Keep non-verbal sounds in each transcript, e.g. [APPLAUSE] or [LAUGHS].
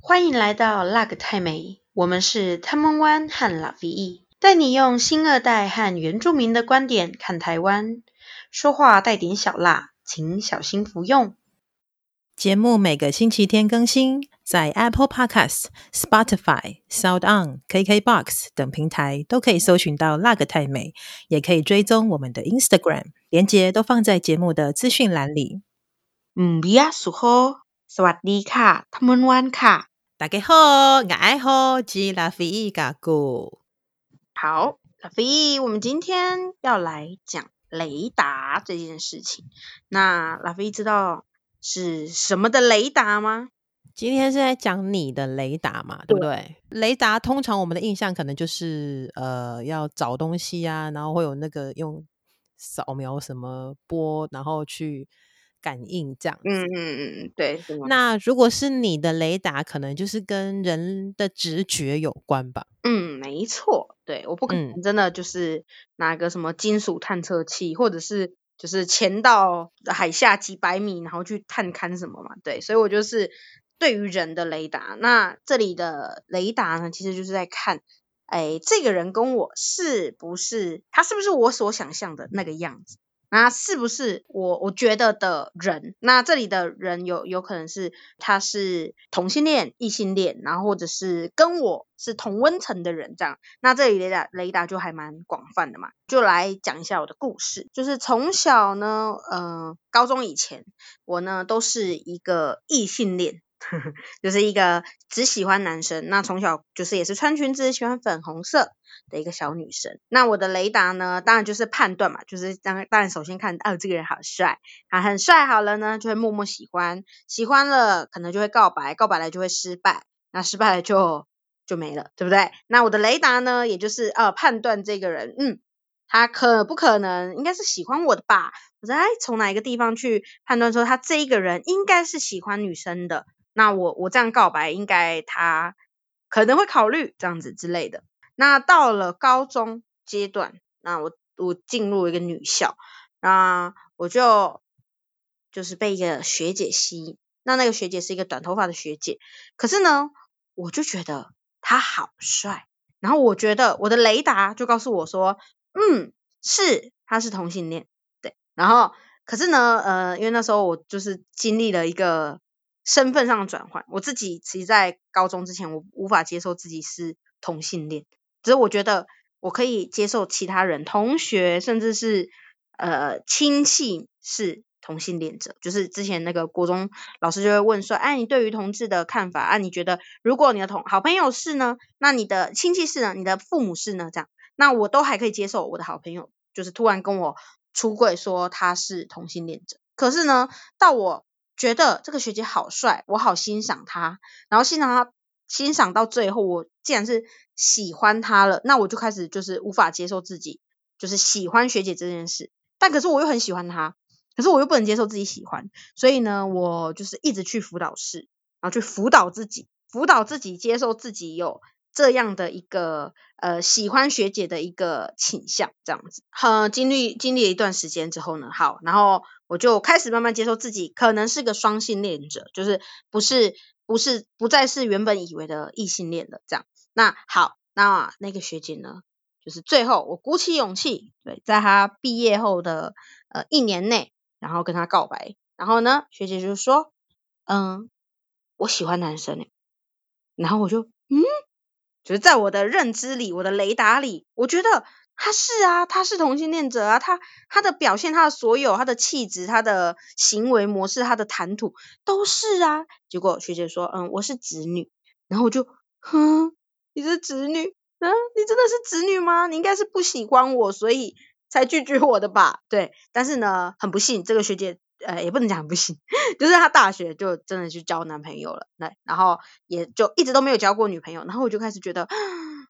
欢迎来到辣个泰美，我们是 Taiwan 和 LaVi，带你用新二代和原住民的观点看台湾，说话带点小辣，请小心服用。节目每个星期天更新，在 Apple Podcast、Spotify、Sound On、KKBox 等平台都可以搜寻到辣个泰美，也可以追踪我们的 Instagram，连结都放在节目的资讯栏里。嗯，比亚苏吼，สวัสดีค่ะทัมวันค่ะ， 大家好，我爱好吉拉菲伊嘎古。好，拉菲，我们今天要来讲雷达这件事情。那拉菲知道是什么的雷达吗？今天是在讲你的雷达嘛，对不对？对。雷达通常我们的印象可能就是呃要找东西啊，然后会有那个用扫描什么波，然后去。感应这样，嗯嗯嗯，对。那如果是你的雷达，可能就是跟人的直觉有关吧？嗯，没错。对，我不可能真的就是拿个什么金属探测器，嗯、或者是就是潜到海下几百米，然后去探勘什么嘛？对，所以我就是对于人的雷达。那这里的雷达呢，其实就是在看，哎，这个人跟我是不是他是不是我所想象的那个样子？那是不是我我觉得的人？那这里的人有有可能是他是同性恋、异性恋，然后或者是跟我是同温层的人这样。那这里雷达雷达就还蛮广泛的嘛，就来讲一下我的故事。就是从小呢，呃，高中以前我呢都是一个异性恋。[LAUGHS] 就是一个只喜欢男生，那从小就是也是穿裙子，喜欢粉红色的一个小女生。那我的雷达呢，当然就是判断嘛，就是当当然首先看，哦，这个人好帅，啊，很帅，好了呢，就会默默喜欢，喜欢了可能就会告白，告白了就会失败，那失败了就就没了，对不对？那我的雷达呢，也就是呃判断这个人，嗯，他可不可能应该是喜欢我的吧？我在从哪一个地方去判断说他这一个人应该是喜欢女生的？那我我这样告白，应该他可能会考虑这样子之类的。那到了高中阶段，那我我进入一个女校，那我就就是被一个学姐吸引。那那个学姐是一个短头发的学姐，可是呢，我就觉得她好帅。然后我觉得我的雷达就告诉我说，嗯，是他是同性恋，对。然后可是呢，呃，因为那时候我就是经历了一个。身份上的转换，我自己其实，在高中之前，我无法接受自己是同性恋，只是我觉得我可以接受其他人、同学，甚至是呃亲戚是同性恋者。就是之前那个国中老师就会问说：“哎，你对于同志的看法啊？你觉得如果你的同好朋友是呢？那你的亲戚是呢？你的父母是呢？这样，那我都还可以接受。我的好朋友就是突然跟我出柜说他是同性恋者，可是呢，到我。觉得这个学姐好帅，我好欣赏他，然后欣赏他，欣赏到最后，我竟然是喜欢他了，那我就开始就是无法接受自己就是喜欢学姐这件事，但可是我又很喜欢他，可是我又不能接受自己喜欢，所以呢，我就是一直去辅导室，然后去辅导自己，辅导自己接受自己有这样的一个呃喜欢学姐的一个倾向，这样子，呃，经历经历了一段时间之后呢，好，然后。我就开始慢慢接受自己可能是个双性恋者，就是不是不是不再是原本以为的异性恋了这样。那好，那那个学姐呢，就是最后我鼓起勇气，对，在她毕业后的呃一年内，然后跟她告白。然后呢，学姐就说，嗯，我喜欢男生诶。然后我就嗯，就是在我的认知里，我的雷达里，我觉得。他是啊，他是同性恋者啊，他他的表现，他的所有，他的气质，他的行为模式，他的谈吐都是啊。结果学姐说，嗯，我是直女，然后我就，哼，你是直女？嗯，你真的是直女吗？你应该是不喜欢我，所以才拒绝我的吧？对，但是呢，很不幸，这个学姐，呃，也不能讲不幸，[LAUGHS] 就是她大学就真的去交男朋友了，对，然后也就一直都没有交过女朋友，然后我就开始觉得，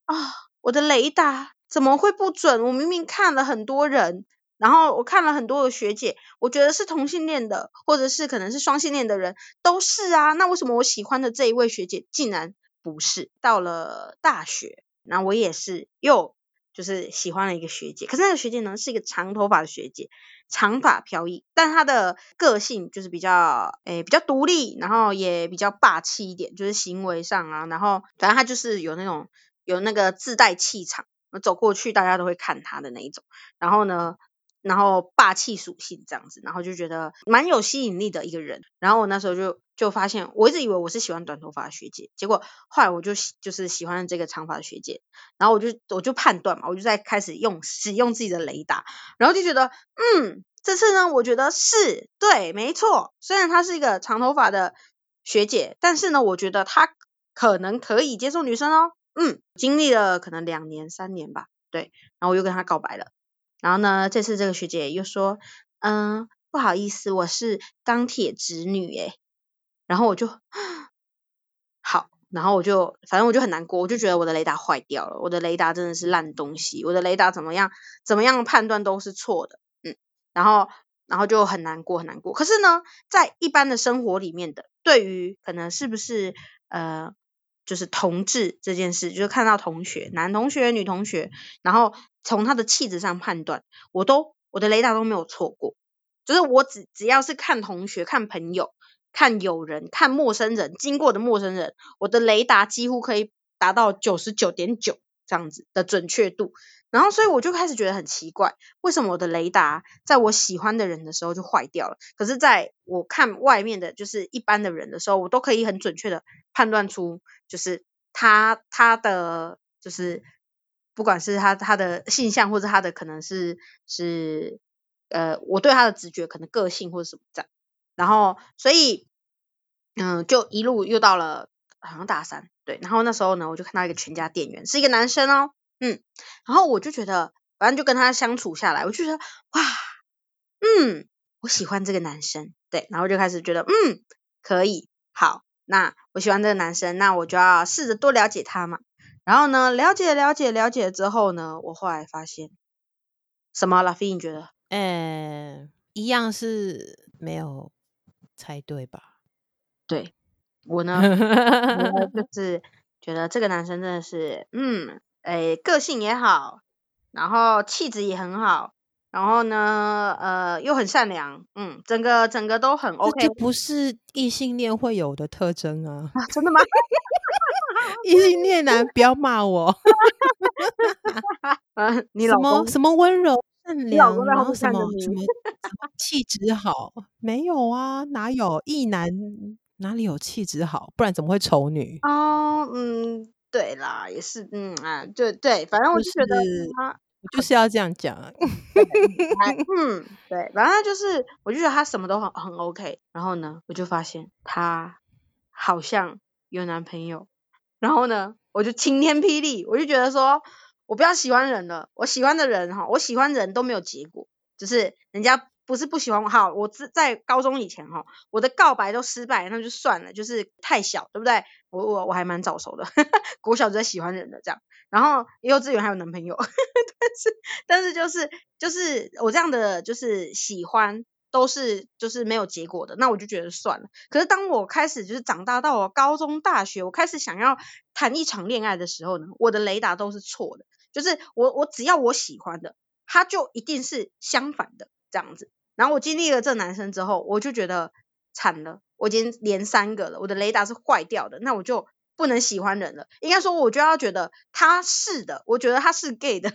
啊，我的雷达。怎么会不准？我明明看了很多人，然后我看了很多的学姐，我觉得是同性恋的，或者是可能是双性恋的人都是啊。那为什么我喜欢的这一位学姐竟然不是？到了大学，那我也是又就是喜欢了一个学姐，可是那个学姐呢是一个长头发的学姐，长发飘逸，但她的个性就是比较诶比较独立，然后也比较霸气一点，就是行为上啊，然后反正她就是有那种有那个自带气场，我走过去大家都会看她的那一种，然后呢。然后霸气属性这样子，然后就觉得蛮有吸引力的一个人。然后我那时候就就发现，我一直以为我是喜欢短头发的学姐，结果后来我就就是喜欢这个长发的学姐。然后我就我就判断嘛，我就在开始用使用自己的雷达，然后就觉得，嗯，这次呢，我觉得是对，没错。虽然她是一个长头发的学姐，但是呢，我觉得她可能可以接受女生哦。嗯，经历了可能两年三年吧，对，然后我又跟她告白了。然后呢，这次这个学姐又说，嗯，不好意思，我是钢铁直女诶。然后我就好，然后我就反正我就很难过，我就觉得我的雷达坏掉了，我的雷达真的是烂东西，我的雷达怎么样怎么样判断都是错的，嗯，然后然后就很难过很难过。可是呢，在一般的生活里面的，对于可能是不是呃。就是同志这件事，就是看到同学，男同学、女同学，然后从他的气质上判断，我都我的雷达都没有错过。就是我只只要是看同学、看朋友、看友人、看陌生人经过的陌生人，我的雷达几乎可以达到九十九点九这样子的准确度。然后，所以我就开始觉得很奇怪，为什么我的雷达在我喜欢的人的时候就坏掉了，可是在我看外面的，就是一般的人的时候，我都可以很准确的判断出，就是他他的就是不管是他他的性向，或者他的可能是是呃，我对他的直觉可能个性或者什么这样。然后，所以嗯，就一路又到了好像大三，对，然后那时候呢，我就看到一个全家店员，是一个男生哦。嗯，然后我就觉得，反正就跟他相处下来，我就觉得哇，嗯，我喜欢这个男生，对，然后就开始觉得，嗯，可以，好，那我喜欢这个男生，那我就要试着多了解他嘛。然后呢，了解了解了解之后呢，我后来发现，什么？拉菲，你觉得？呃，一样是没有猜对吧？对，我呢，我 [LAUGHS] 就是觉得这个男生真的是，嗯。哎，个性也好，然后气质也很好，然后呢，呃，又很善良，嗯，整个整个都很 OK。这不是异性恋会有的特征啊！啊真的吗？[LAUGHS] 异性恋男不要骂我。[LAUGHS] 啊，你老公什么什么温柔善良，然后什么什么气质好？没有啊，哪有异男哪里有气质好？不然怎么会丑女？哦，嗯。对啦，也是，嗯啊，对对，反正我就觉得他，我就是要这样讲啊，[LAUGHS] 嗯，对，反正他就是，我就觉得他什么都很很 OK，然后呢，我就发现他好像有男朋友，然后呢，我就晴天霹雳，我就觉得说，我不要喜欢人了，我喜欢的人哈，我喜欢人都没有结果，就是人家。不是不喜欢我，好，我在高中以前哈，我的告白都失败，那就算了，就是太小，对不对？我我我还蛮早熟的，[LAUGHS] 国小就在喜欢人的这样，然后幼稚园还有男朋友，[LAUGHS] 但是但是就是就是我这样的就是喜欢都是就是没有结果的，那我就觉得算了。可是当我开始就是长大到我高中大学，我开始想要谈一场恋爱的时候呢，我的雷达都是错的，就是我我只要我喜欢的，他就一定是相反的这样子。然后我经历了这男生之后，我就觉得惨了，我已经连三个了，我的雷达是坏掉的，那我就不能喜欢人了。应该说，我就要觉得他是的，我觉得他是 gay 的，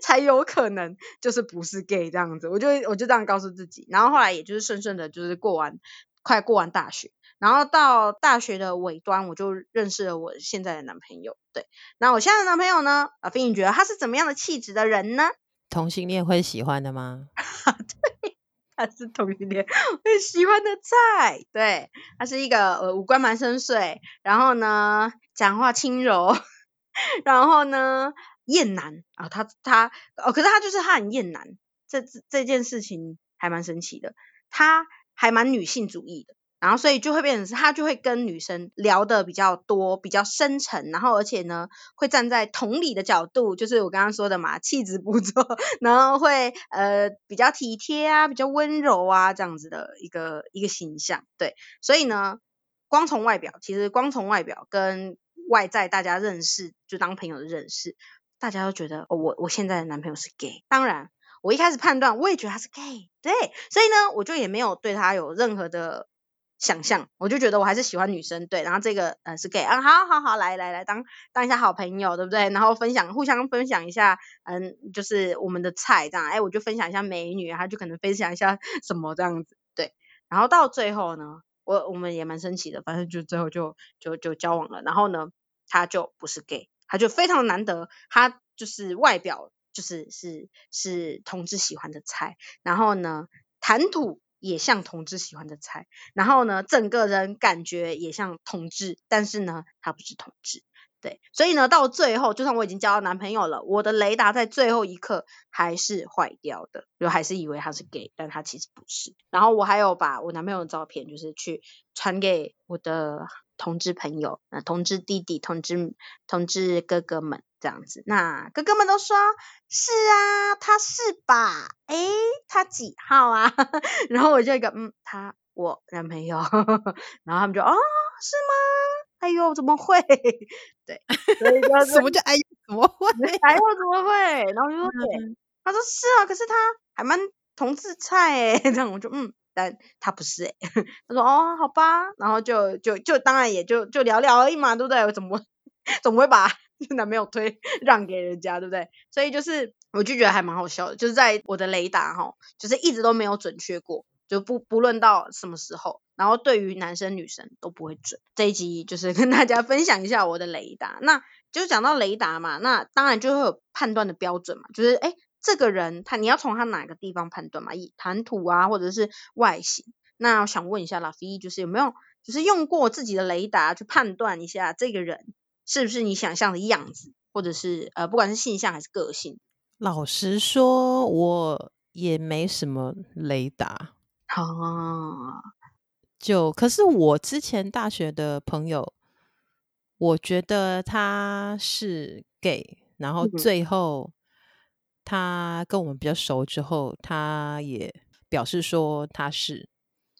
才有可能就是不是 gay 这样子。我就我就这样告诉自己。然后后来也就是顺顺的，就是过完快过完大学，然后到大学的尾端，我就认识了我现在的男朋友。对，那我现在的男朋友呢？啊，飞，你觉得他是怎么样的气质的人呢？[LAUGHS] 同性恋会喜欢的吗？[LAUGHS] 对。他是同性恋，会喜欢的菜。对，他是一个呃五官蛮深邃，然后呢讲话轻柔，[LAUGHS] 然后呢厌男啊，他他哦，可是他就是他很厌男，这这件事情还蛮神奇的，他还蛮女性主义的。然后，所以就会变成是，他就会跟女生聊得比较多，比较深沉。然后，而且呢，会站在同理的角度，就是我刚刚说的嘛，气质不错，然后会呃比较体贴啊，比较温柔啊，这样子的一个一个形象。对，所以呢，光从外表，其实光从外表跟外在大家认识，就当朋友的认识，大家都觉得、我我现在的男朋友是 gay。当然，我一开始判断我也觉得他是 gay，对，所以呢，我就也没有对他有任何的想象，我就觉得我还是喜欢女生，对，然后这个呃是 gay 啊，好好好，来来来，当当一下好朋友，对不对？然后分享互相分享一下，嗯，就是我们的菜这样，哎，我就分享一下美女，他就可能分享一下 [LAUGHS] 什么这样子，对，然后到最后呢，我我们也蛮生气的，反正就最后就就就交往了，然后呢，他就不是 gay。他就非常难得，他就是外表就是是是同志喜欢的菜，然后呢，谈吐也像同志喜欢的菜，然后呢，整个人感觉也像同志，但是呢，他不是同志，对，所以呢，到最后，就算我已经交到男朋友了，我的雷达在最后一刻还是坏掉的，就还是以为他是 gay，但他其实不是。然后我还有把我男朋友的照片，就是去传给我的。同志朋友，那同志弟弟、同志同志哥哥们这样子，那哥哥们都说是啊，他是吧？诶、欸，他几号啊？[LAUGHS] 然后我就一个嗯，他我男朋友，[LAUGHS] 然后他们就哦，是吗？哎呦，怎么会？[LAUGHS] 对，所以就什么叫哎呦怎么会？哎呦怎么会？然后就说对，嗯、他说是啊，可是他还蛮同志菜诶，这样我就嗯。但他不是诶、[LAUGHS] 他说哦，好吧，然后就就就当然也就就聊聊而已嘛，对不对？我怎么 [LAUGHS] 怎么会把男朋友推让给人家，对不对？所以就是我就觉得还蛮好笑的，就是在我的雷达哈，就是一直都没有准确过，就不不论到什么时候，然后对于男生女生都不会准。这一集就是跟大家分享一下我的雷达，那就讲到雷达嘛，那当然就会有判断的标准嘛，就是诶这个人他你要从他哪个地方判断嘛？以谈吐啊，或者是外形。那我想问一下拉菲，就是有没有就是用过自己的雷达去判断一下这个人是不是你想象的样子，或者是呃不管是性向还是个性？老实说，我也没什么雷达。啊，就可是我之前大学的朋友，我觉得他是 gay，然后最后。嗯他跟我们比较熟之后，他也表示说他是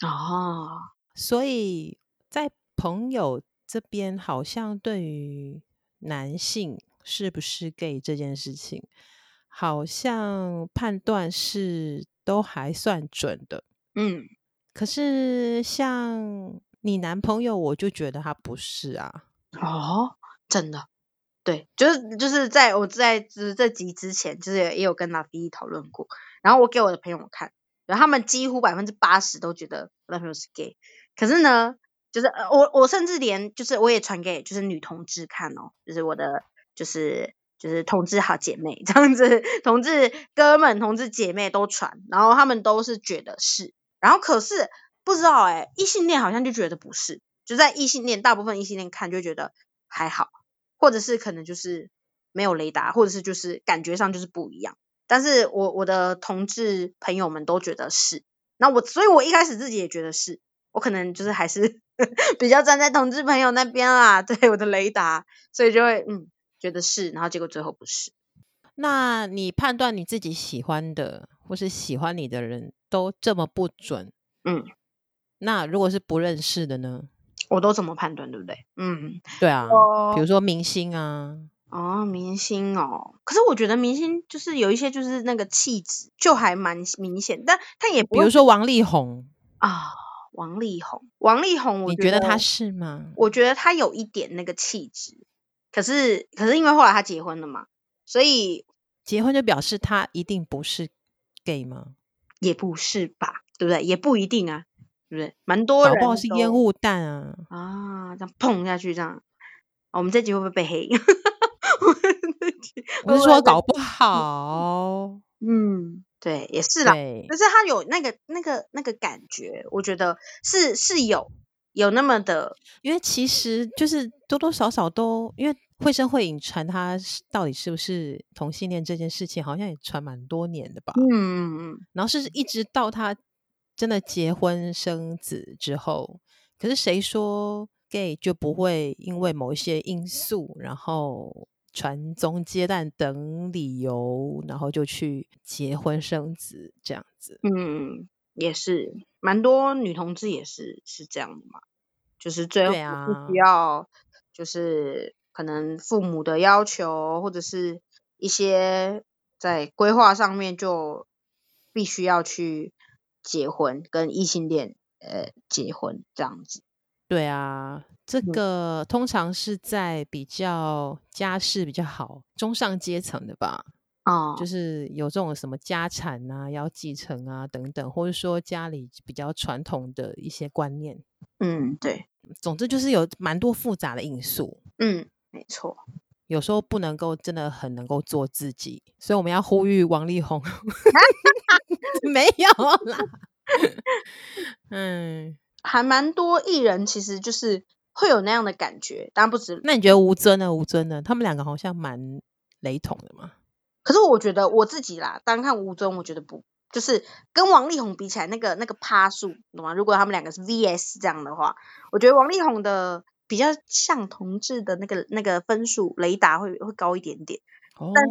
哦，所以在朋友这边，好像对于男性是不是 gay 这件事情，好像判断是都还算准的。嗯，可是像你男朋友，我就觉得他不是啊。哦，真的。对，就是就是在我在就是这集之前，就是也有跟拉菲讨论过，然后我给我的朋友看，然后他们几乎百分之八十都觉得我男朋友是 gay，可是呢，就是我我甚至连就是我也传给就是女同志看哦，就是我的就是就是同志好姐妹 [LAUGHS] 这样子，同志哥们、同志姐妹都传，然后他们都是觉得是，然后可是不知道哎，异性恋好像就觉得不是，就在异性恋大部分异性恋看就觉得还好。或者是可能就是没有雷达，或者是就是感觉上就是不一样。但是我我的同志朋友们都觉得是，那我所以，我一开始自己也觉得是，我可能就是还是 [LAUGHS] 比较站在同志朋友那边啦，[LAUGHS] 对我的雷达，所以就会嗯觉得是，然后结果最后不是。那你判断你自己喜欢的或是喜欢你的人都这么不准，嗯，那如果是不认识的呢？我都怎么判断，对不对？嗯，对啊，哦、比如说明星啊，哦，明星哦，可是我觉得明星就是有一些就是那个气质就还蛮明显，但他也不，比如说王力宏啊，王力宏，王力宏，我，你觉得他是吗？我觉得他有一点那个气质，可是可是因为后来他结婚了嘛，所以结婚就表示他一定不是 gay 吗？也不是吧，对不对？也不一定啊。对不对？蛮多人，搞不好是烟雾弹啊！啊，这样碰下去，这样，我们这集会不会被黑？[LAUGHS] 我是说搞不好。嗯，对，也是啦。对可是他有那个、那个、那个感觉，我觉得是是有有那么的，因为其实就是多多少少都，因为绘声绘影传他到底是不是同性恋这件事情，好像也传蛮多年的吧。嗯嗯嗯。然后是一直到他。真的结婚生子之后，可是谁说 gay 就不会因为某一些因素，然后传宗接代等理由，然后就去结婚生子这样子？嗯，也是，蛮多女同志也是是这样的嘛，就是最后不需要，就是可能父母的要求，或者是一些在规划上面就必须要去结婚，跟异性恋呃结婚这样子。对啊，这个通常是在比较家世比较好、中上阶层的吧。哦，就是有这种什么家产啊，要继承啊等等，或者说家里比较传统的一些观念。嗯，对。总之就是有蛮多复杂的因素。嗯，没错。有时候不能够真的很能够做自己，所以我们要呼吁王力宏。[LAUGHS] 没有啦。嗯，还蛮多艺人其实就是会有那样的感觉，当然不止。那你觉得吴尊呢？吴尊呢？他们两个好像蛮雷同的嘛。可是我觉得我自己啦，单看吴尊，我觉得不，就是跟王力宏比起来，那个那个趴数，懂吗？如果他们两个是 VS 这样的话，我觉得王力宏的比较像同志的那个那个分数雷达会会高一点点，哦、但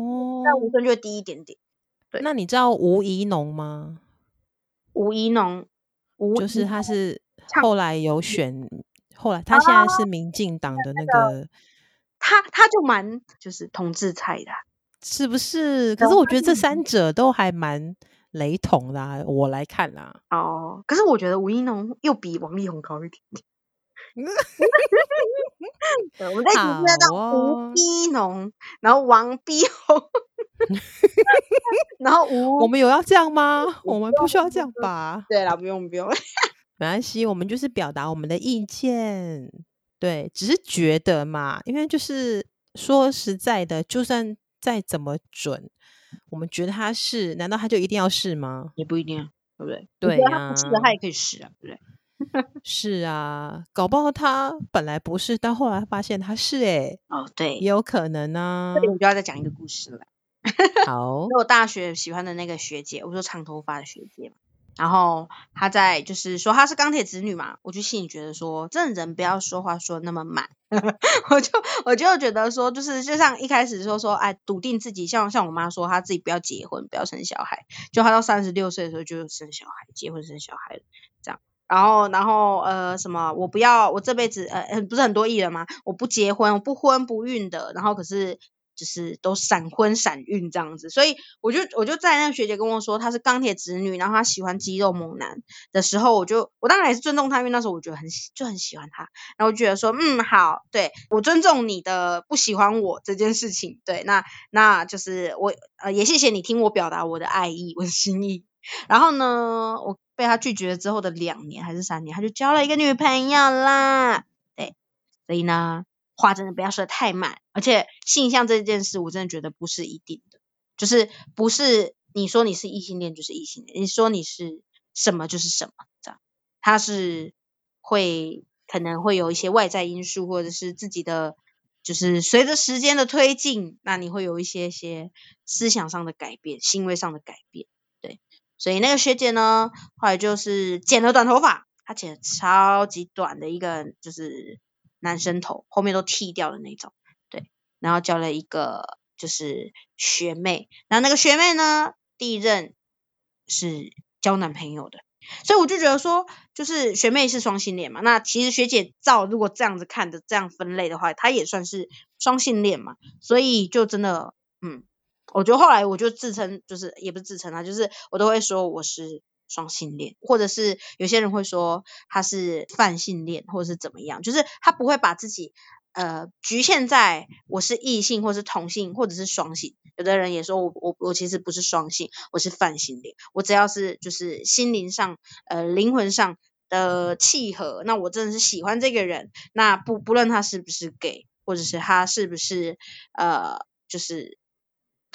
但吴尊就会低一点点。对，那你知道吴怡农吗？吴怡农，吴就是他是后来有选，后来他现在是民进党的那个，他他就蛮就是同志菜的。是不是？可是我觉得这三者都还蛮雷同啦，啊，我来看啦。哦，可是我觉得吴怡农又比王力宏高一点点。[LAUGHS] 对，我们在一起听到吴逼农，然后王逼红，[LAUGHS] 然后吴，我们有要这样吗？我们不需要这样吧？对啦，不用不用，[LAUGHS] 没关系，我们就是表达我们的意见。对，只是觉得嘛，因为就是说实在的，就算。再怎么准，我们觉得他是，难道他就一定要是吗？也不一定啊，对不对？对他，不是的，他也可以是啊，对不对？[LAUGHS] 是啊，搞不好他本来不是，但后来发现他是、欸，哎，哦，对，也有可能呢、啊。这里我就要再讲一个故事了。[LAUGHS] 好，我大学喜欢的那个学姐，我说长头发的学姐嘛。然后她在就是说她是钢铁直女嘛，我就心里觉得说，这人不要说话说那么满，[LAUGHS] 我就我就觉得说，就是就像一开始说说，哎，笃定自己，像像我妈说，她自己不要结婚，不要生小孩，就她到三十六岁的时候就生小孩，结婚生小孩。然后然后呃什么，我不要，我这辈子呃不是很多艺人吗？我不结婚，我不婚不孕的，然后可是。就是都闪婚闪孕这样子，所以我就我就在那个学姐跟我说她是钢铁直女，然后她喜欢肌肉猛男的时候，我就我当然也是尊重她，因为那时候我觉得很就很喜欢她，然后我觉得说嗯好，对我尊重你的不喜欢我这件事情，对，那那就是我呃也谢谢你听我表达我的爱意，我的心意，然后呢，我被他拒绝了之后的两年还是三年，他就交了一个女朋友啦，对，所以呢。话真的不要说得太满，而且性向这件事，我真的觉得不是一定的，就是不是你说你是异性恋就是异性恋，你说你是什么就是什么，这样，它是会可能会有一些外在因素，或者是自己的，就是随着时间的推进，那你会有一些些思想上的改变，行为上的改变，所以那个学姐呢，后来就是剪了短头发，她剪了超级短的一个，就是。男生头后面都剃掉的那种，对，然后交了一个就是学妹，然后那个学妹呢，第一任是交男朋友的，所以我就觉得说，就是学妹是双性恋嘛，那其实学姐照如果这样子看的这样分类的话，她也算是双性恋嘛，所以就真的，嗯，我觉得后来我就自称，就是也不是自称啊，就是我都会说我是。双性恋，或者是有些人会说他是泛性恋，或者是怎么样，就是他不会把自己呃局限在我是异性，或是同性，或者是双性。有的人也说我我我其实不是双性，我是泛性恋。我只要是就是心灵上呃灵魂上的契合，那我真的是喜欢这个人。那不不论他是不是 gay，或者是他是不是呃就是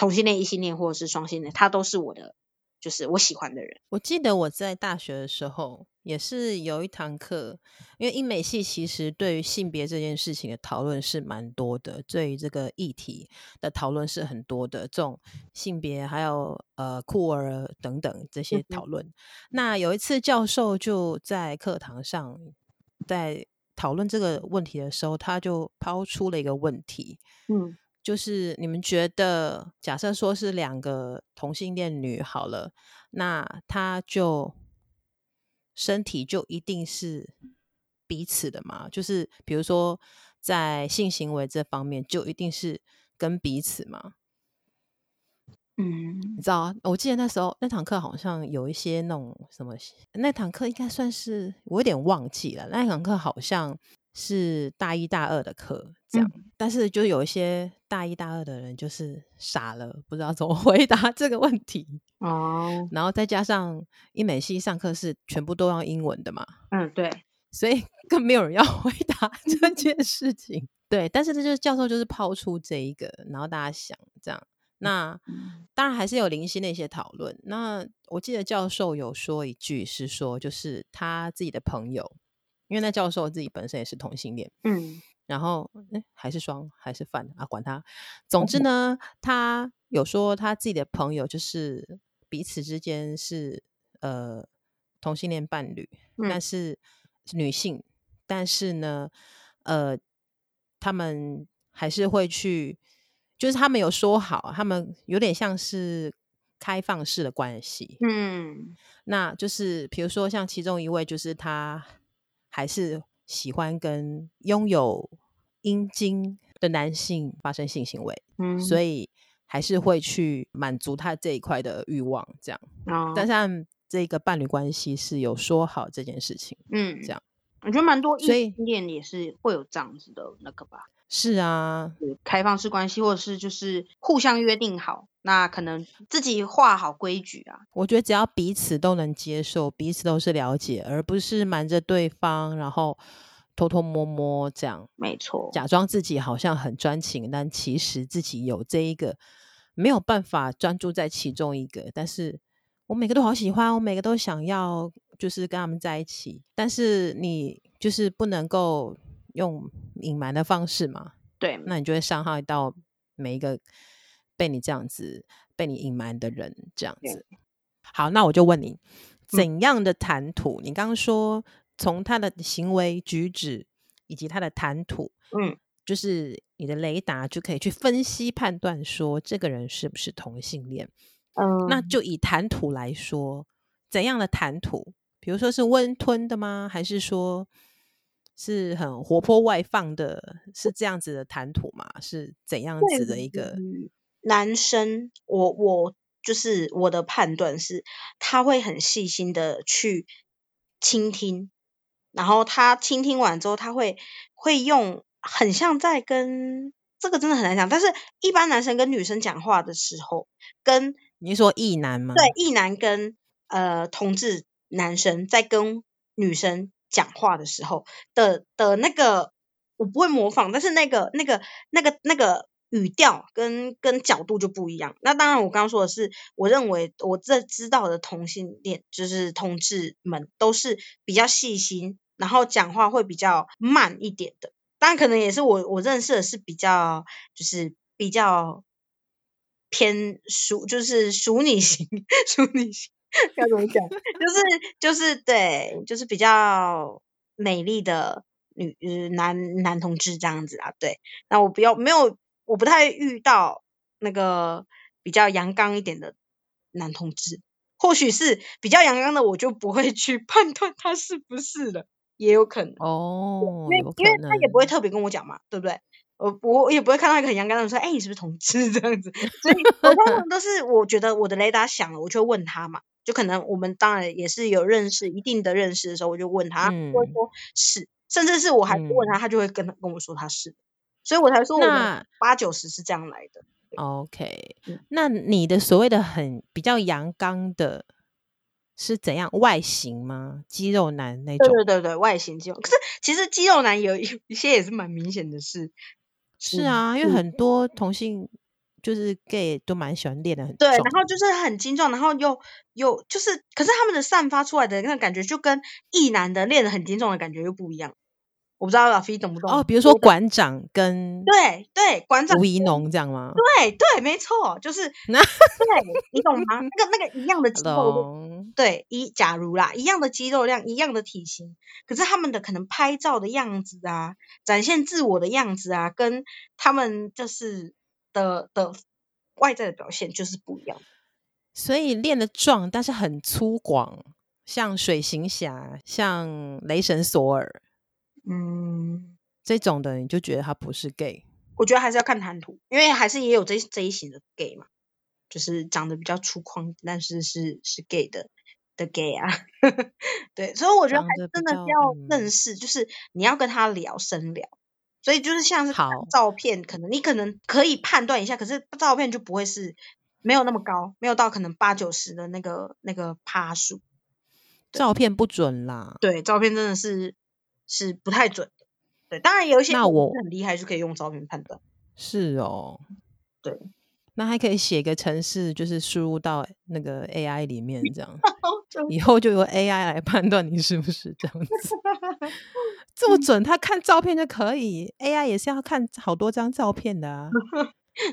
同性恋、异性恋，或者是双性恋，他都是我的。就是我喜欢的人。我记得我在大学的时候也是有一堂课，因为英美系其实对于性别这件事情的讨论是蛮多的，对于这个议题的讨论是很多的，这种性别还有呃酷儿等等这些讨论。嗯、那有一次教授就在课堂上在讨论这个问题的时候，他就抛出了一个问题，嗯。就是你们觉得，假设说是两个同性恋女好了，那她就身体就一定是彼此的吗？就是比如说在性行为这方面，就一定是跟彼此吗？嗯，你知道啊？我记得那时候那堂课好像有一些那种什么，那堂课应该算是我有点忘记了。那堂课好像是大一大二的课这样，嗯、但是就有一些大一大二的人就是傻了，不知道怎么 [LAUGHS] 回答这个问题哦。然后再加上英美系上课是全部都要英文的嘛，嗯，对，所以 [LAUGHS] 更没有人要 [LAUGHS] 回答这件事情。对，但是这就是教授就是抛出这一个，然后大家想这样。那当然还是有零星的一些讨论。那我记得教授有说一句是说，就是他自己的朋友，因为那教授自己本身也是同性恋，嗯，然后诶还是双还是反啊，管他。总之呢，他有说他自己的朋友就是彼此之间是呃同性恋伴侣，嗯、但是是女性，但是呢，呃，他们还是会去。就是他们有说好，他们有点像是开放式的关系。嗯，那就是比如说像其中一位，就是他还是喜欢跟拥有阴茎的男性发生性行为，嗯，所以还是会去满足他这一块的欲望，这样。哦，但是这个伴侣关系是有说好这件事情，嗯，这样。我觉得蛮多异性恋也是会有这样子的那个吧。是啊，开放式关系，或者是就是互相约定好，那可能自己画好规矩啊。我觉得只要彼此都能接受，彼此都是了解，而不是瞒着对方，然后偷偷摸摸这样。没错，假装自己好像很专情，但其实自己有这一个没有办法专注在其中一个。但是我每个都好喜欢，我每个都想要，就是跟他们在一起。但是你就是不能够。用隐瞒的方式嘛，对，那你就会伤害到每一个被你这样子被你隐瞒的人，这样子。好，那我就问你，怎样的谈吐？嗯、你刚刚说从他的行为举止以及他的谈吐，嗯，就是你的雷达就可以去分析判断说这个人是不是同性恋。嗯，那就以谈吐来说，怎样的谈吐？比如说是温吞的吗？还是说？是很活泼外放的，是这样子的谈吐吗？是怎样子的一个男生？我我就是我的判断是，他会很细心的去倾听，然后他倾听完之后，他会会用很像在跟这个真的很难讲，但是一般男生跟女生讲话的时候，跟你说异男吗？对，异男跟呃同志男生在跟女生。讲话的时候的的那个，我不会模仿，但是那个那个那个那个语调跟跟角度就不一样。那当然，我刚刚说的是，我认为我这知道的同性恋就是同志们都是比较细心，然后讲话会比较慢一点的。当然，可能也是我我认识的是比较就是比较偏淑，就是淑女型，淑女型。要怎么讲？就是就是对，就是比较美丽的女男男同志这样子啊。对，那我不要没有，我不太遇到那个比较阳刚一点的男同志，或许是比较阳刚的，我就不会去 [LAUGHS] 判断他是不是的，也有可能。哦，因为因为他也不会特别跟我讲嘛，对不对？我我也不会看到一个很阳刚的人说，哎，你是不是同志？这样子？所以我通常都是我觉得我的雷达响了，我就问他嘛。就可能我们当然也是有认识一定的认识的时候，我就问他，嗯、会说是，甚至是我还不问他，嗯、他就会跟跟我说他是，所以我才说我八九十是这样来的。OK，那你的所谓的很比较阳刚的是怎样外形吗？肌肉男那种？对对对对，外形肌肉。可是其实肌肉男有一一些也是蛮明显的是，是，是啊，因为很多同性。就是 gay 都蛮喜欢练的很对，然后就是很精壮，然后又又就是，可是他们的散发出来的那个感觉就跟异男的练的很精壮的感觉又不一样。我不知道老飞懂不懂？哦，比如说馆长跟对对馆长吴怡农这样吗？对对，没错，就是 [LAUGHS] 那对，你懂吗？那个那个一样的肌肉量，对一假如啦，一样的肌肉量，一样的体型，可是他们的可能拍照的样子啊，展现自我的样子啊，跟他们就是。的的外在的表现就是不一样，所以练的壮，但是很粗犷，像水行侠，像雷神索尔，嗯，这种的你就觉得他不是 gay？我觉得还是要看谈吐，因为还是也有这这一型的 gay 嘛。就是长得比较粗犷，但是是是 gay 的的 gay 啊，[LAUGHS] 对，所以我觉得还真的是要认识，就是你要跟他聊深聊，所以就是像是照片，可能你可能可以判断一下，可是照片就不会是没有那么高，没有到可能八九十的那个那个趴数，照片不准啦，对，照片真的是是不太准的，对，当然有一些那我很厉害，就可以用照片判断，是哦，对。那还可以写个程式，就是输入到那个 AI 里面，这样。[LAUGHS] 以后就由 AI 来判断你是不是这样子，[LAUGHS] 这么准？他看照片就可以，AI 也是要看好多张照片的啊，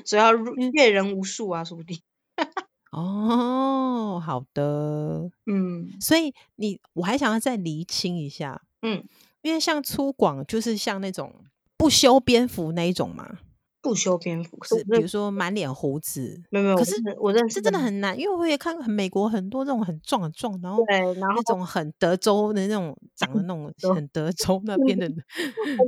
所以要阅人无数啊，说不定。[LAUGHS] 哦，好的，嗯，所以你我还想要再厘清一下，嗯，因为像粗犷就是像那种不修边幅那一种嘛。不修边幅是，比如说满脸胡子，没有没有。可是我认识是真的很难，因为我也看过很美国很多这种很壮很壮，然后对，然后那种很德州的那种长的那种 [LAUGHS] 很德州那边的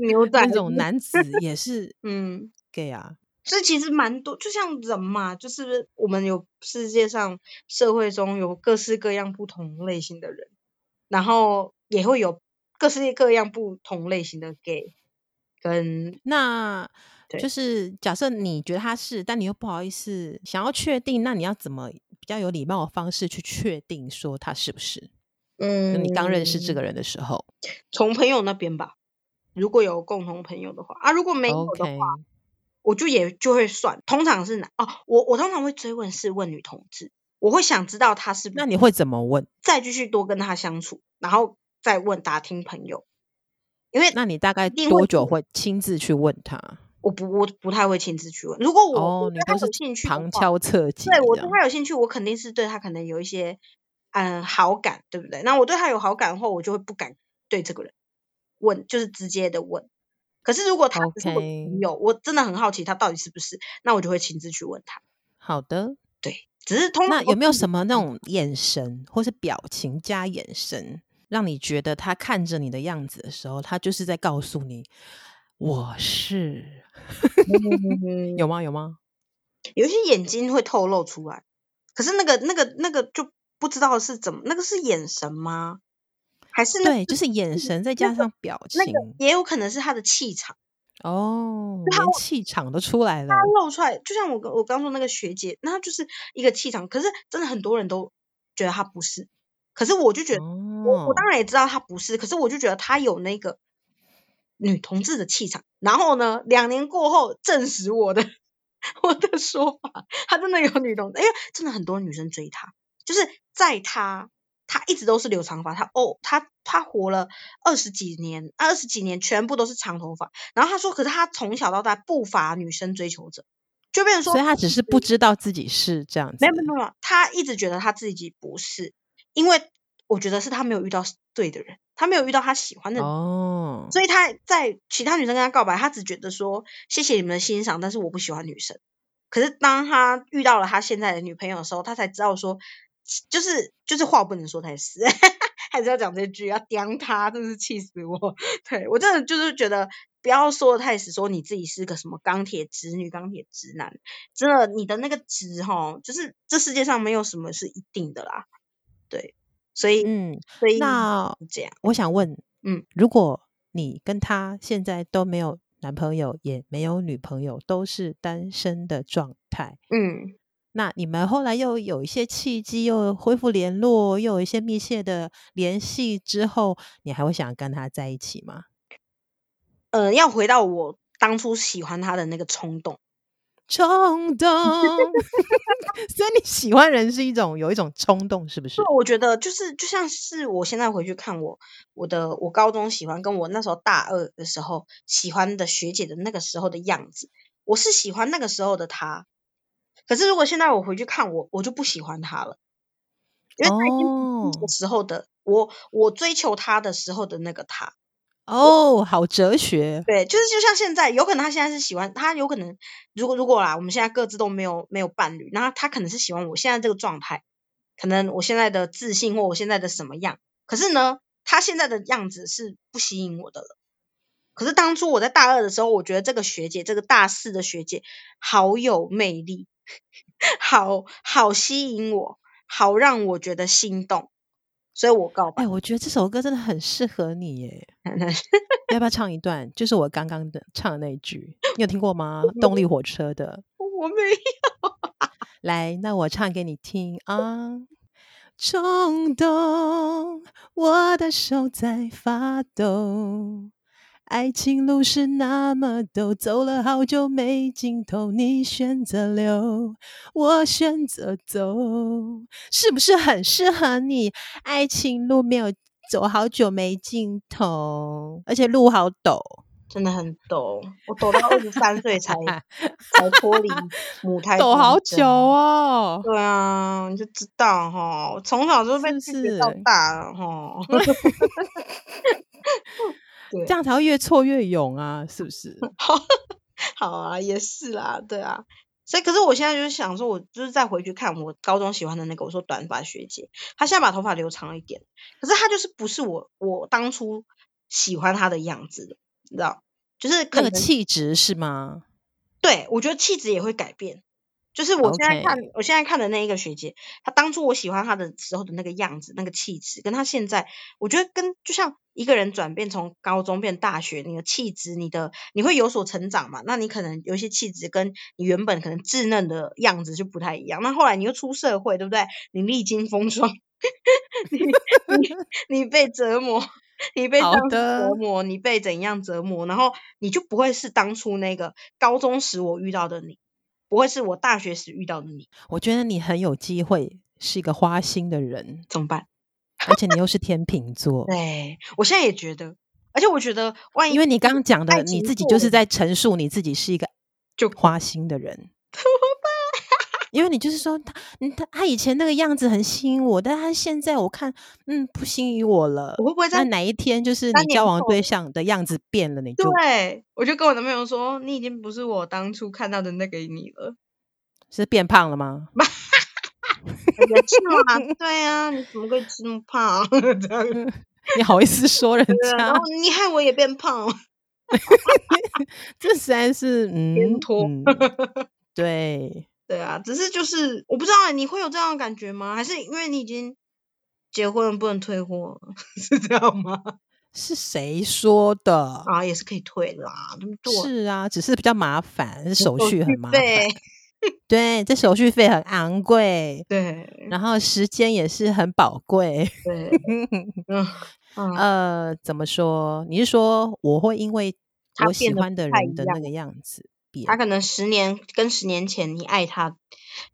牛仔那种男子也是嗯 gay 啊。所以其实蛮多，就像人嘛，就是我们有世界上社会中有各式各样不同类型的人，然后也会有各式各样不同类型的 gay 跟那。就是假设你觉得他是，但你又不好意思想要确定，那你要怎么比较有礼貌的方式去确定说他是不是？嗯，你刚认识这个人的时候，从朋友那边吧，如果有共同朋友的话啊，如果没有的话，Okay. 我就也就会算。通常是男哦，我我通常会追问是问女同志，我会想知道他是不是。那你会怎么问？再继续多跟他相处，然后再问打听朋友，因为那你大概多久会亲自去问他？我不，我不太会亲自去问。如果我、哦、对他有兴趣，旁敲侧击。对我对他有兴趣，我肯定是对他可能有一些嗯好感，对不对？那我对他有好感的话，我就会不敢对这个人问，就是直接的问。可是如果他只是我朋友.我真的很好奇他到底是不是，那我就会亲自去问他。好的，对，只是通常那有没有什么那种眼神或是表情加眼神，让你觉得他看着你的样子的时候，他就是在告诉你。我是 [LAUGHS] 有吗？有吗？有一些眼睛会透露出来，可是那个、那个、那个就不知道是怎么，那个是眼神吗？还是、那个、对，就是眼神再加上表情，那个、也有可能是他的气场哦，连气场都出来了，他露出来，就像我我刚说那个学姐，那就是一个气场，可是真的很多人都觉得他不是，可是我就觉得，哦、我我当然也知道他不是，可是我就觉得他有那个。女同志的气场，然后呢，两年过后证实我的 [LAUGHS] 我的说法，他真的有女同志，因为真的很多女生追他，就是在他。他一直都是留长发，他哦，他他活了二十几年，二十几年全部都是长头发，然后他说，可是他从小到大不乏女生追求者，就变成说，所以他只是不知道自己是这样子，没有没有没有，他一直觉得他自己不是，因为我觉得是他没有遇到对的人。他没有遇到他喜欢的人，oh. 所以他在其他女生跟他告白，他只觉得说谢谢你们的欣赏，但是我不喜欢女生。可是当他遇到了他现在的女朋友的时候，他才知道说，就是就是话不能说太死，[LAUGHS] 还是要讲这句，要刁他，真是气死我。[LAUGHS] 对，我真的就是觉得不要说的太死，说你自己是个什么钢铁直女、钢铁直男，真的你的那个直哈，就是这世界上没有什么是一定的啦，对。所以，嗯，所以那这样，我想问，嗯，如果你跟他现在都没有男朋友，也没有女朋友，都是单身的状态，嗯，那你们后来又有一些契机，又恢复联络，又有一些密切的联系之后，你还会想跟他在一起吗？呃，要回到我当初喜欢他的那个冲动。冲动，[LAUGHS] 所以你喜欢人是一种有一种冲动，是不是？我觉得就是就像是我现在回去看我我的我高中喜欢跟我那时候大二的时候喜欢的学姐的那个时候的样子，我是喜欢那个时候的她。可是如果现在我回去看我，我就不喜欢她了，因为她已经那个时候的、哦、我，我追求她的时候的那个她。哦好哲学。对，就是就像现在，有可能他现在是喜欢他，有可能如果如果啦，我们现在各自都没有没有伴侣，那他可能是喜欢我现在这个状态，可能我现在的自信或我现在的什么样，可是呢，他现在的样子是不吸引我的了。可是当初我在大二的时候，我觉得这个学姐，这个大四的学姐好有魅力，[LAUGHS] 好好吸引我，好让我觉得心动，所以我告白。哎、欸，我觉得这首歌真的很适合你耶，[LAUGHS] 要不要唱一段？就是我刚刚的唱的那一句，你有听过吗？[LAUGHS] 动力火车的，我没有。来，那我唱给你听啊。冲动，我的手在发抖。爱情路是那么陡，走了好久没尽头。你选择留，我选择走，是不是很适合你？爱情路没有走好久没尽头，而且路好陡，真的很陡。我抖到二十三岁才才脱离母胎，抖好久哦。对啊，你就知道哈，我从小就被拒绝到大了哈。[LAUGHS] [LAUGHS] 对这样才会越挫越勇啊，是不是？好，[LAUGHS] 好啊，也是啦，对啊。所以，可是我现在就是想说，我就是再回去看我高中喜欢的那个，我说短发学姐，她现在把头发留长了一点，可是她就是不是我我当初喜欢她的样子的，你知道？就是那个气质是吗？对，我觉得气质也会改变。就是我现在看，Okay. 我现在看的那一个学姐，她当初我喜欢她的时候的那个样子、那个气质，跟她现在，我觉得跟就像一个人转变从高中变大学，你的气质、你的你会有所成长嘛？那你可能有一些气质跟你原本可能稚嫩的样子就不太一样。那后来你又出社会，对不对？你历经风霜，[LAUGHS] 你你你被折磨，你被折磨，你被怎样折磨？然后你就不会是当初那个高中时我遇到的你。不会是我大学时遇到的你。我觉得你很有机会是一个花心的人，怎么办？而且你又是天秤座。对，我现在也觉得，而且我觉得，万一因为你刚刚讲的，你自己就是在陈述你自己是一个就花心的人。[LAUGHS] 因为你就是说他，他他以前那个样子很吸引我，但他现在我看，嗯，不吸引我了。我会不会在那哪一天就是你交往对象的样子变了，你就对，我就跟我男朋友说，你已经不是我当初看到的那个你了，是变胖了吗？也是嘛，对啊，你怎么会这么胖？[LAUGHS] 这样 [LAUGHS] 你好意思说人家？然后你害我也变胖，[LAUGHS] 这实在是嗯，嗯对。对啊，只是就是我不知道你会有这样的感觉吗？还是因为你已经结婚了不能退货，[LAUGHS] 是这样吗？是谁说的啊？也是可以退啦，是啊，只是比较麻烦，手续很麻烦。[LAUGHS] 对，这手续费很昂贵。对，然后时间也是很宝贵。对，[LAUGHS] 嗯，呃，怎么说？你是说我会因为我喜欢的人的那个样子？他可能十年跟十年前你爱他，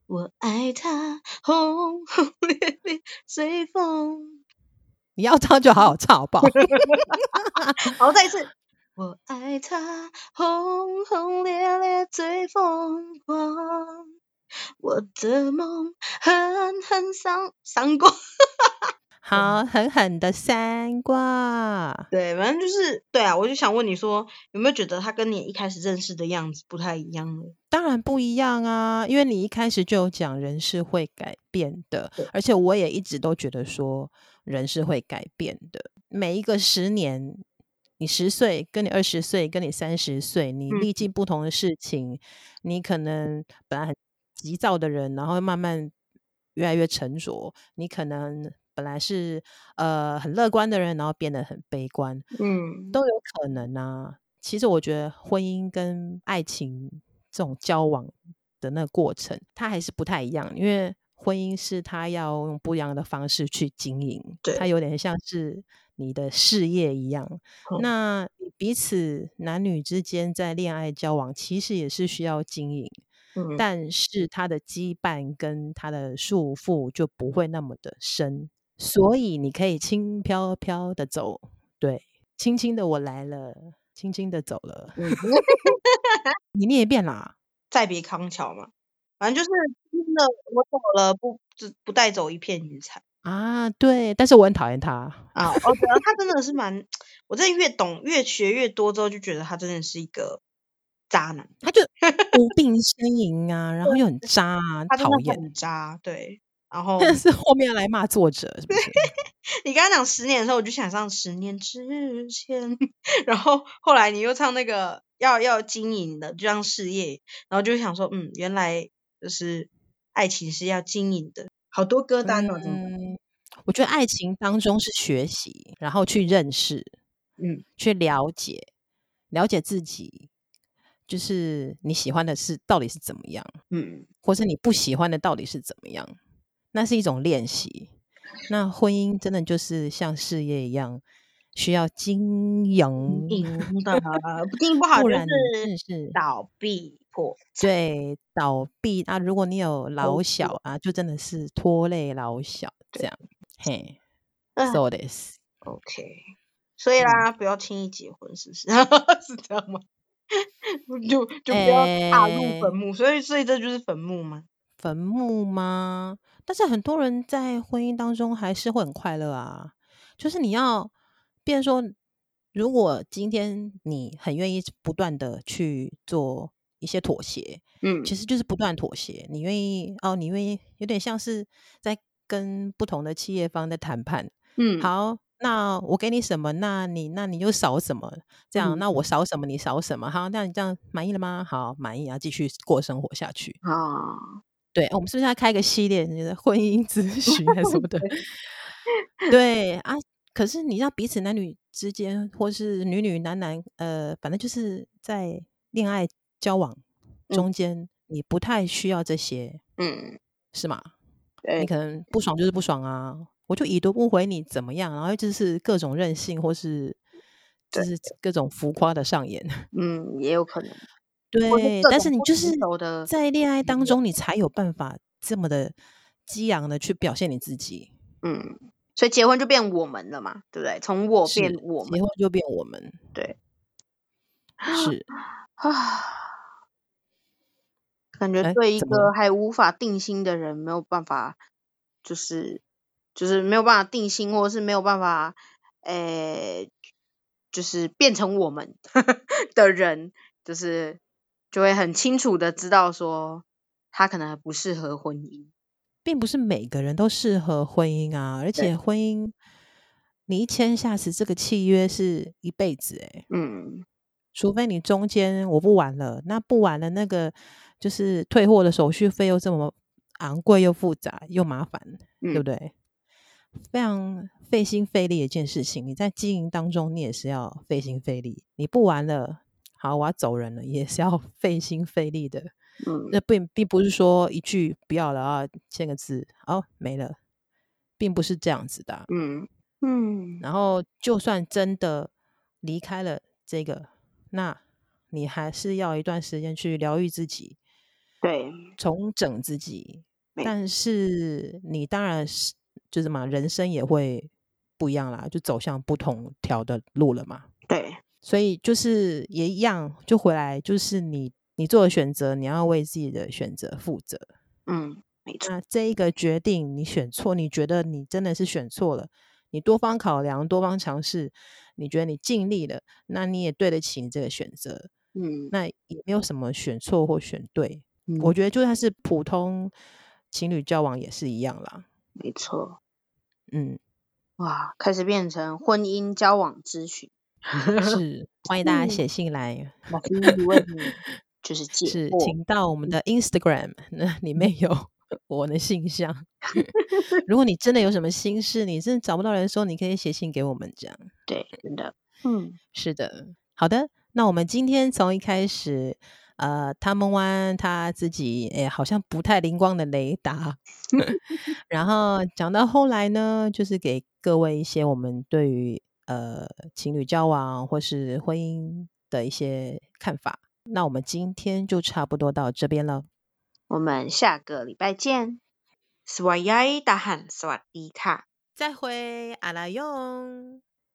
我爱他轰轰烈烈随风。你要唱就好好唱好不好？[LAUGHS] 好，再一次，我爱他轰轰烈烈最疯狂，我的梦狠狠伤伤过。好，狠狠的三挂。对，反正就是对啊，我就想问你说，有没有觉得他跟你一开始认识的样子不太一样呢？当然不一样啊，因为你一开始就有讲人是会改变的，而且我也一直都觉得说人是会改变的。每一个十年，你十岁，跟你二十岁，跟你三十岁，你历经不同的事情，嗯、你可能本来很急躁的人，然后慢慢越来越沉着，你可能。本来是呃很乐观的人，然后变得很悲观，嗯，都有可能啊。其实我觉得婚姻跟爱情这种交往的那个过程，它还是不太一样。因为婚姻是他要用不一样的方式去经营，对，它有点像是你的事业一样。嗯，那彼此男女之间在恋爱交往，其实也是需要经营。嗯，但是他的羁绊跟他的束缚就不会那么的深。所以你可以轻飘飘的走，对，轻轻的我来了，轻轻的走了。[LAUGHS] 你你也变啦，再别康桥嘛，反正就是真的，我走了，不不带走一片云彩啊。对，但是我很讨厌他啊。我觉得他真的是蛮，我真的越懂越学越多之后，就觉得他真的是一个渣男。他就无病呻吟啊，然后又很渣啊，[LAUGHS] 他讨厌很渣，对。然后但 [LAUGHS] 是后面要来骂作者，是不是？[LAUGHS] 你刚刚讲十年的时候，我就想上十年之前。[LAUGHS] 然后后来你又唱那个要要经营的，就像事业，然后就想说，嗯，原来就是爱情是要经营的，好多歌单哦。嗯，我觉得爱情当中是学习，然后去认识，嗯，去了解，了解自己，就是你喜欢的是到底是怎么样，嗯，或是你不喜欢的到底是怎么样，那是一种练习。那婚姻真的就是像事业一样。需要经营，的经营不 [LAUGHS] 好，就是倒闭破。对，倒闭啊！如果你有老小啊，就真的是拖累老小这样。嘿，so this OK。所以啦，不要轻易结婚，是不是？[LAUGHS] 是这样吗？[LAUGHS] 就就不要踏入坟墓。所以，所以这就是坟墓吗？坟墓吗？但是很多人在婚姻当中还是会很快乐啊。就是你要。变成说，如果今天你很愿意不断的去做一些妥协，嗯，其实就是不断妥协。你愿意哦，你愿意有点像是在跟不同的企业方在谈判，嗯，好，那我给你什么，那你那你就少什么，这样，嗯、那我少什么，你少什么，好，那你这样满意了吗？好，满意啊，继续过生活下去啊。对，我们是不是要开一个系列，你的婚姻咨 [LAUGHS] 询还是什么的？对啊。可是你让彼此男女之间，或是女女男男，呃，反正就是在恋爱交往中间，嗯、你不太需要这些，嗯，是吗？你可能不爽就是不爽啊，我就已读不回你怎么样？然后就是各种任性，或是就是各种浮夸的上演，[LAUGHS] 嗯，也有可能。对，但是你就是在恋爱当中，你才有办法这么的激昂的去表现你自己，嗯。所以结婚就变我们了嘛，对不对？从我变我们，结婚就变我们，对，是啊，[SIGHS] 感觉对一个还无法定心的人没有办法，就是就是没有办法定心，或者是没有办法，诶，就是变成我们 [LAUGHS] 的人，就是就会很清楚的知道说，他可能还不适合婚姻。并不是每个人都适合婚姻啊，而且婚姻你一签下是这个契约是一辈子哎，嗯，除非你中间我不玩了，那不玩了，那个就是退货的手续费又这么昂贵又复杂又麻烦，嗯、对不对？非常费心费力的一件事情，你在经营当中你也是要费心费力，你不玩了，好，我要走人了，也是要 [LAUGHS] 费心费力的。嗯，那并并不是说一句不要了啊，签个字，哦，没了，并不是这样子的啊。嗯嗯，然后就算真的离开了这个，那你还是要一段时间去疗愈自己，对，重整自己。但是你当然是就什么，人生也会不一样啦，就走向不同条的路了嘛。对，所以就是也一样，就回来就是你。你做的选择，你要为自己的选择负责。嗯，没错。那这一个决定，你选错，你觉得你真的是选错了？你多方考量，多方尝试，你觉得你尽力了，那你也对得起你这个选择。嗯，那也没有什么选错或选对。嗯，我觉得就算是普通情侣交往也是一样啦。没错。嗯，哇，开始变成婚姻交往咨询。是，欢迎大家写信来。就是 [LAUGHS] 是，请到我们的 Instagram，[LAUGHS] 那里面有我的信箱。[LAUGHS] 如果你真的有什么心事，你真的找不到人的时候，你可以写信给我们，这样。对，真的，嗯，是的，好的。那我们今天从一开始，呃，汤姆湾他自己，哎，好像不太灵光的雷达，然后讲到后来呢，就是给各位一些我们对于呃情侣交往或是婚姻的一些看法。那我们今天就差不多到这边了，我们下个礼拜见。สวัสดี大汉，สวัสดีค่ะ，再会，阿拉勇。